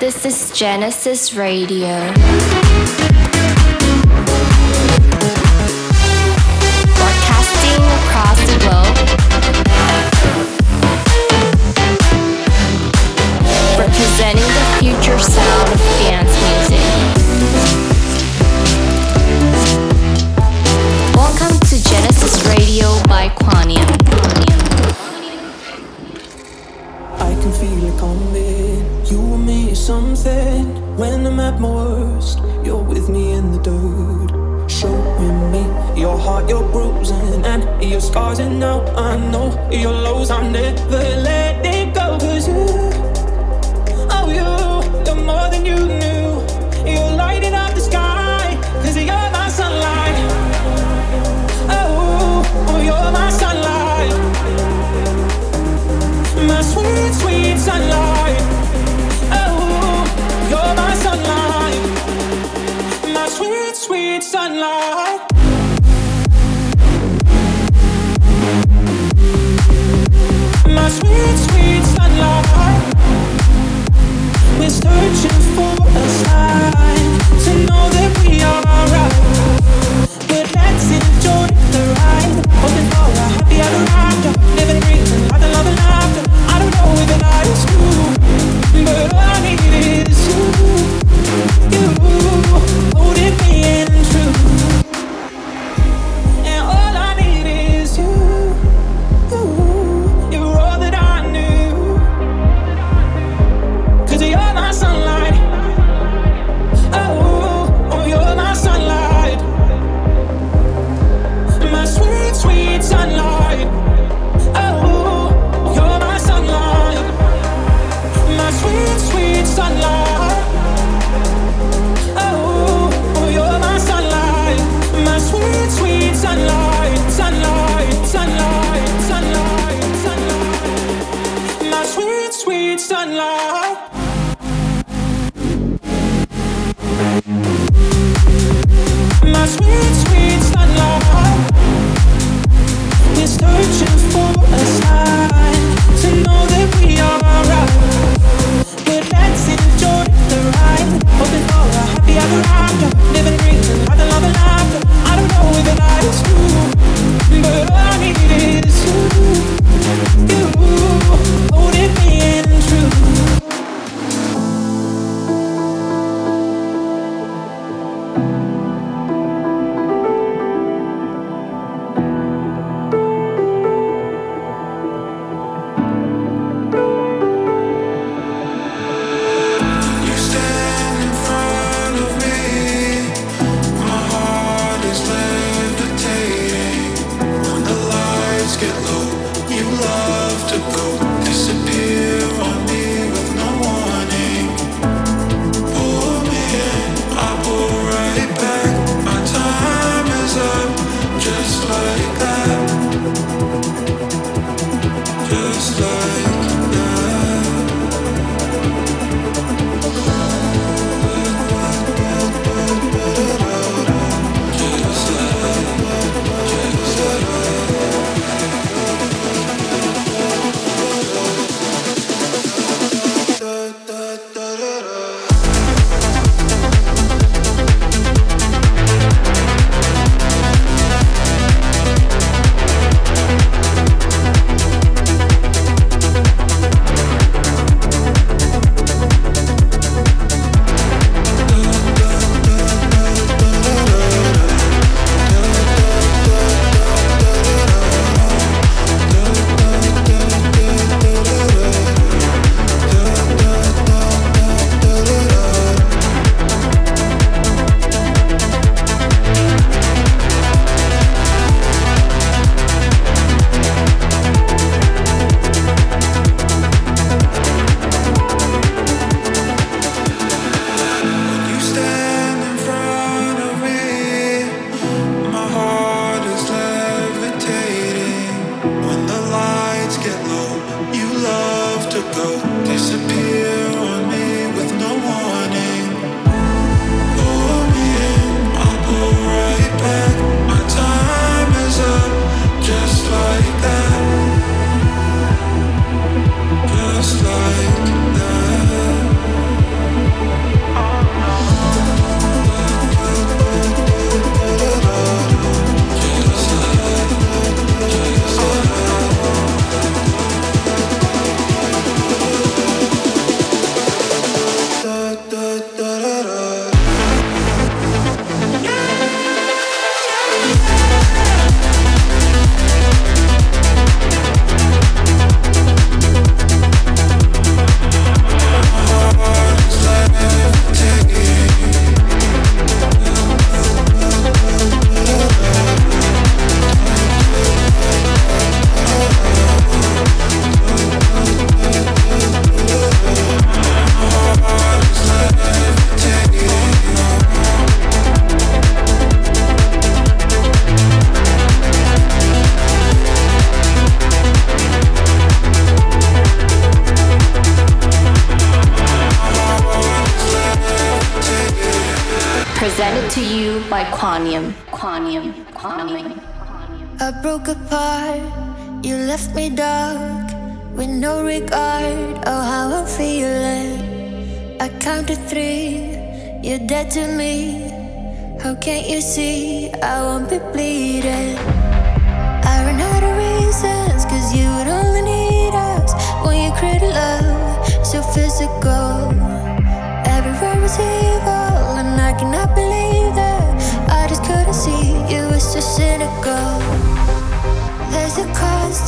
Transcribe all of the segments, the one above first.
This is Genesis Radio.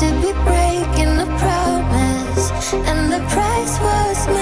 to be breaking the promise, and the price was.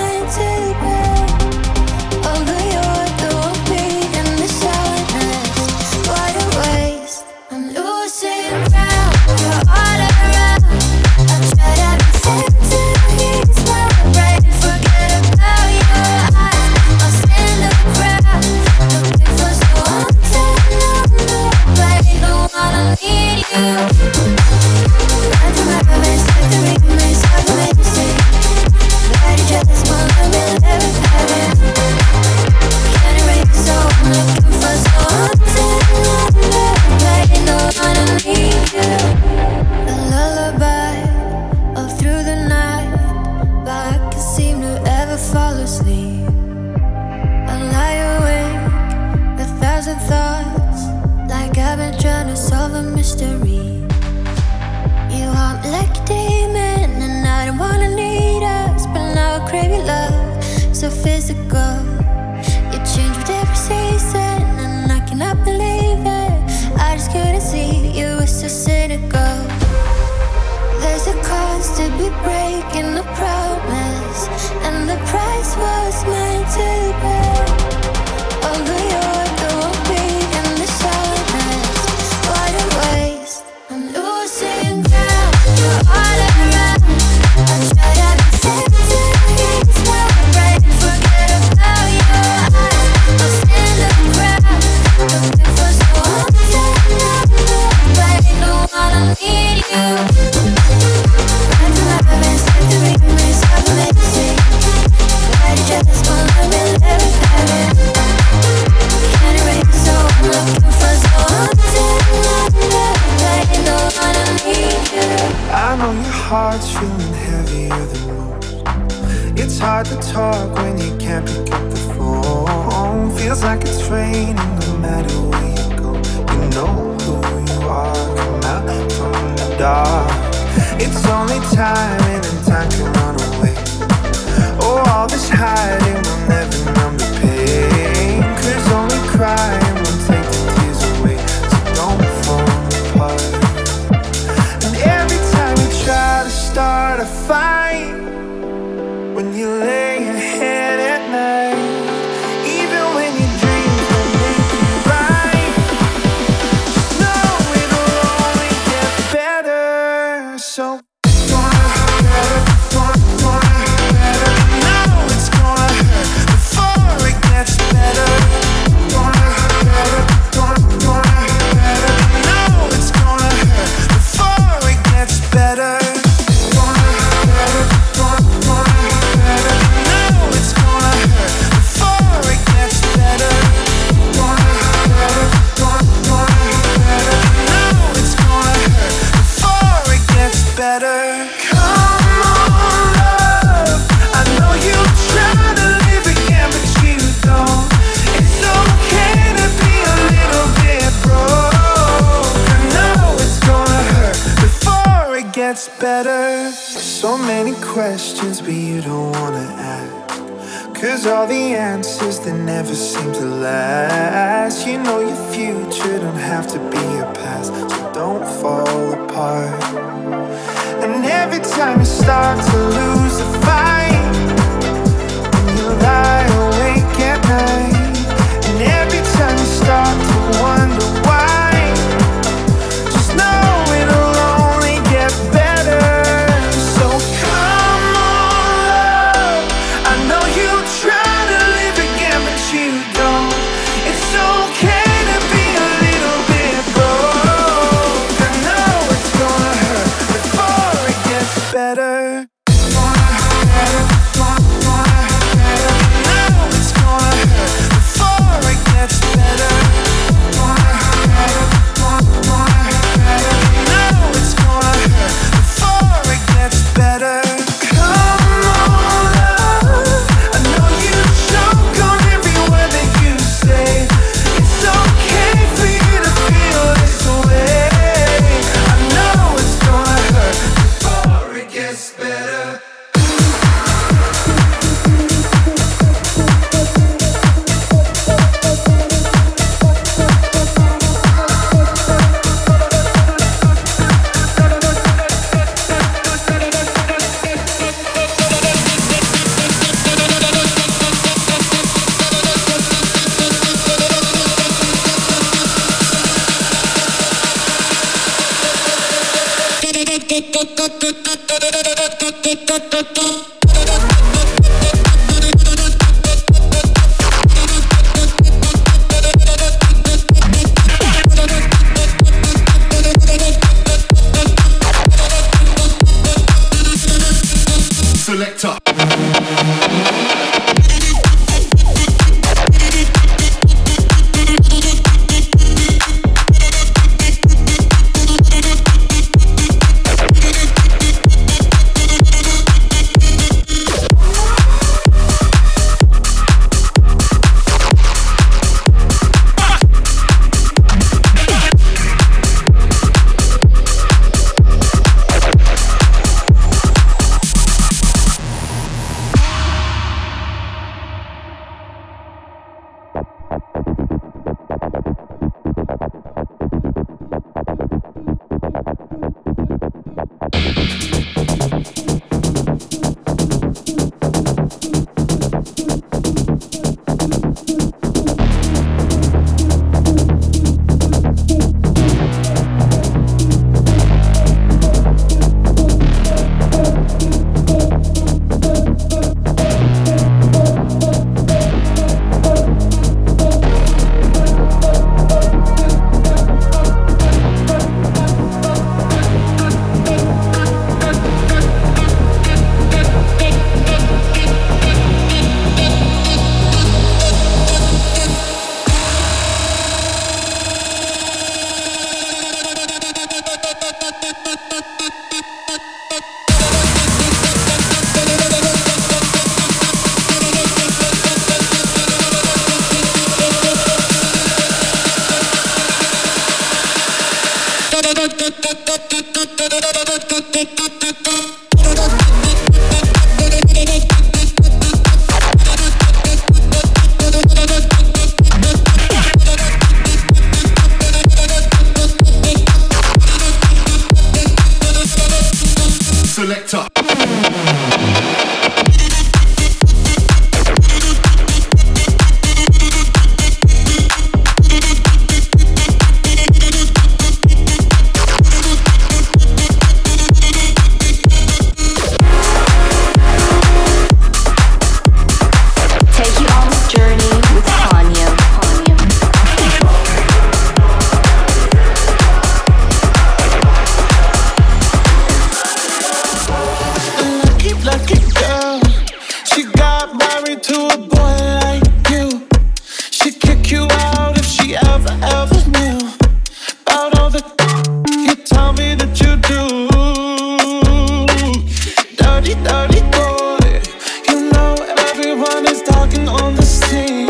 questions, but you don't wanna ask. Cause all the answers they never seem to last. You know your future don't have to be your past, so don't fall apart. And every time you start to lose the fight, when you lie awake at night. one is talking on the scene.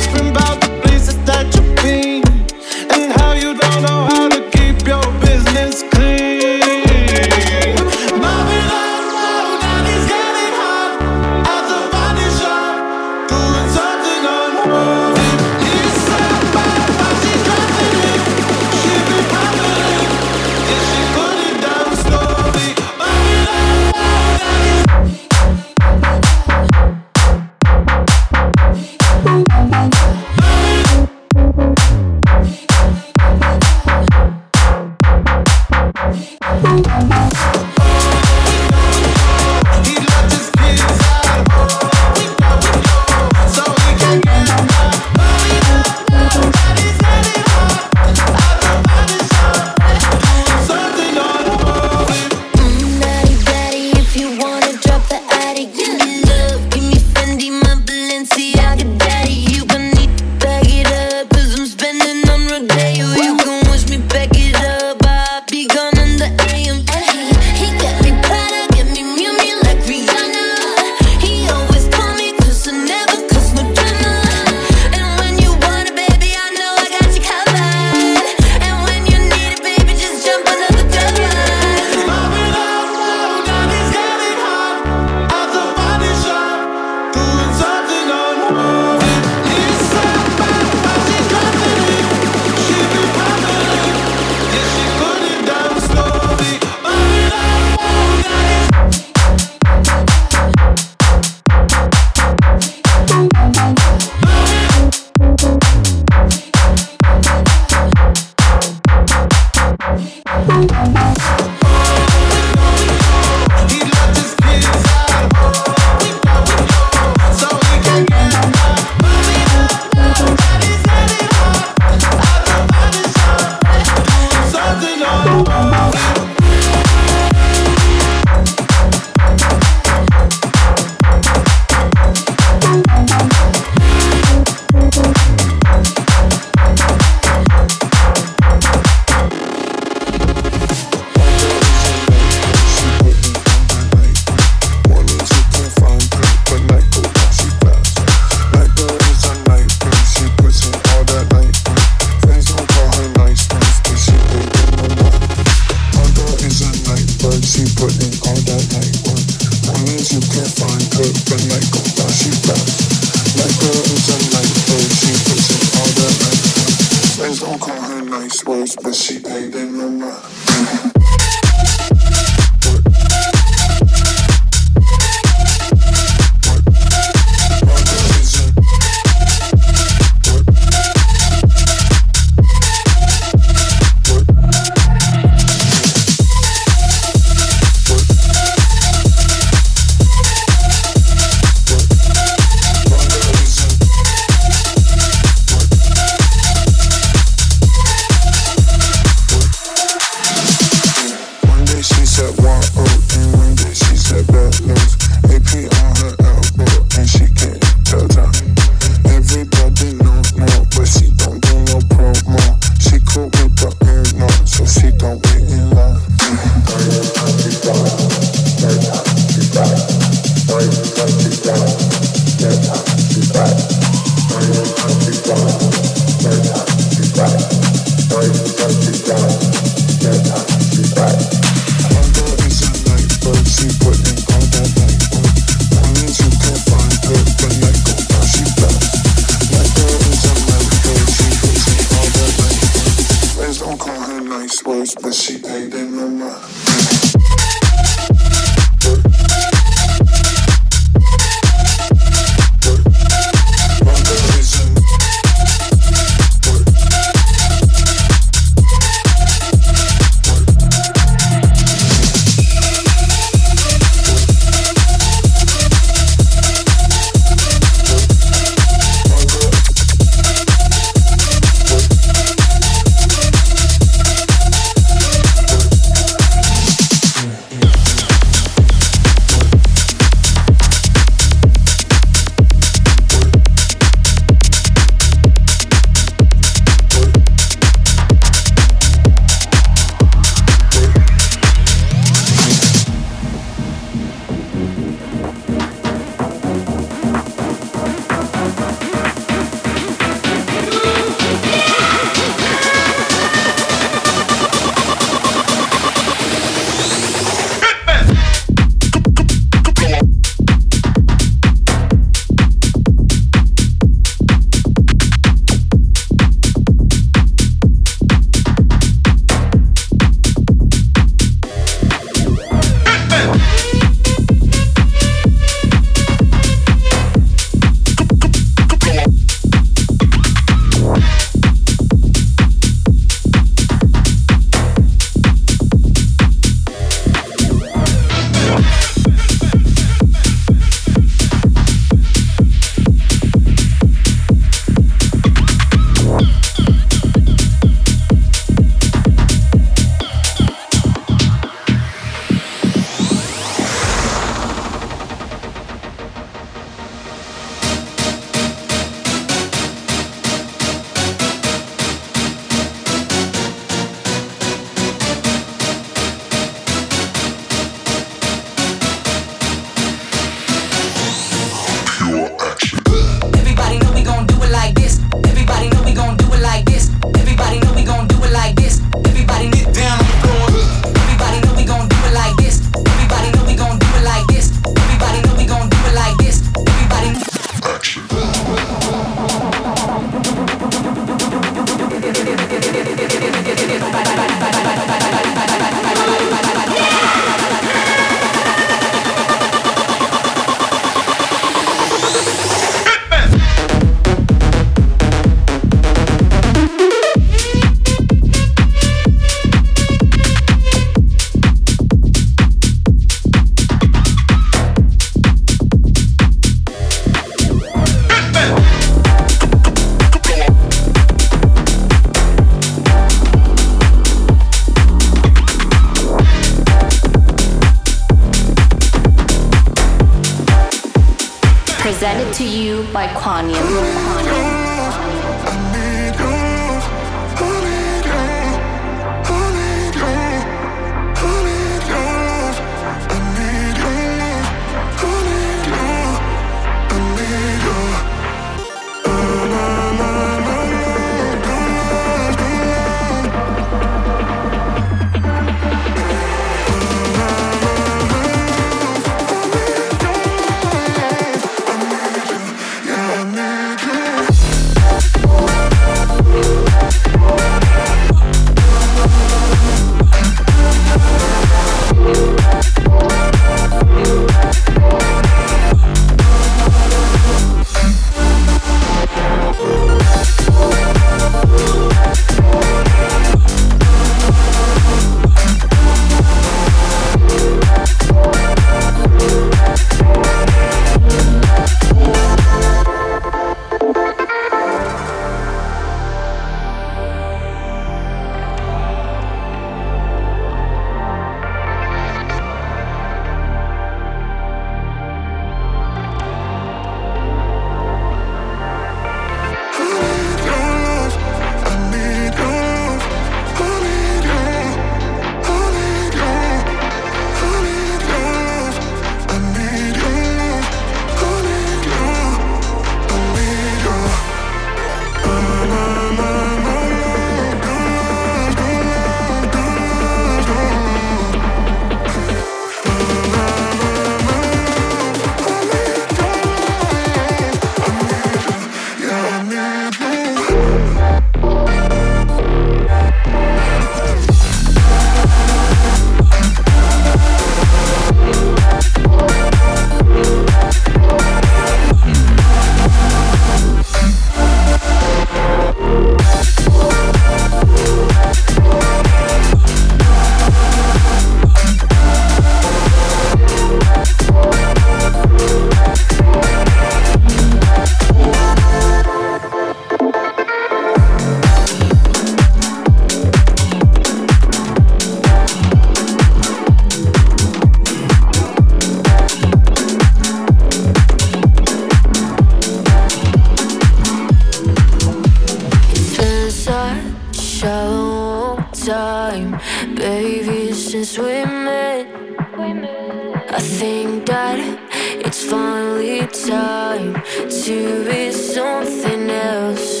finally time to be something else.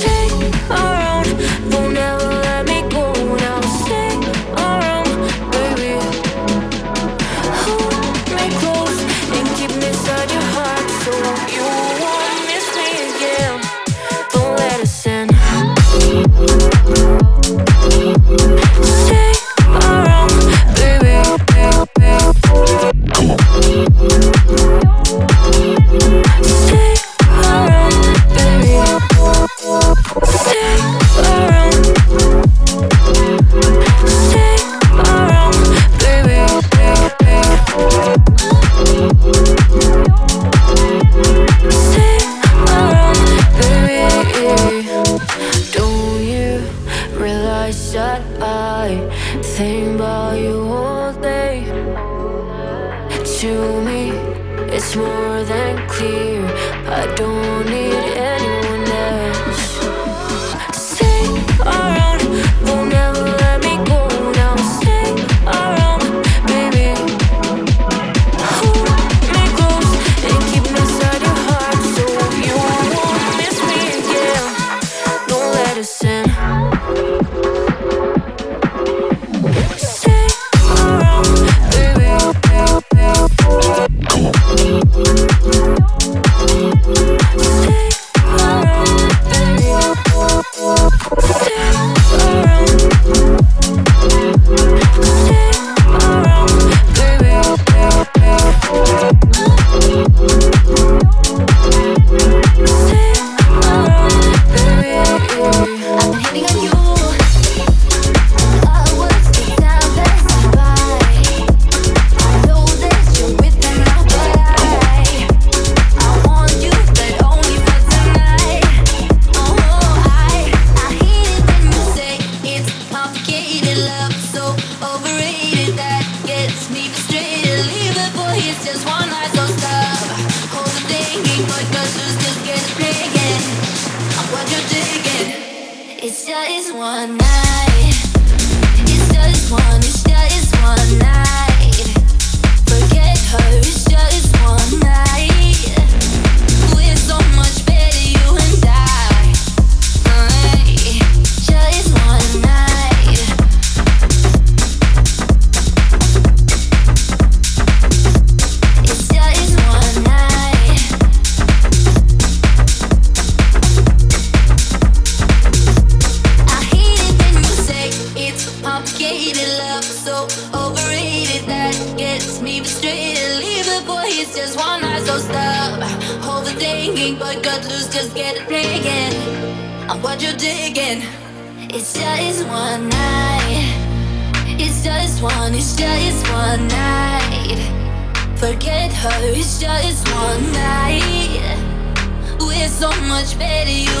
Take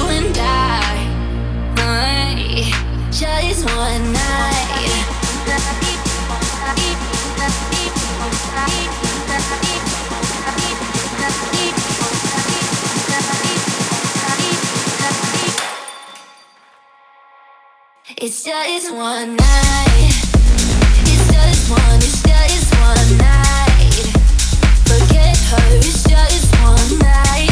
and I just one night. It's just one night. It's just one. It's just one night. Forget her. It's just one night.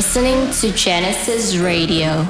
Listening to Genesis Radio.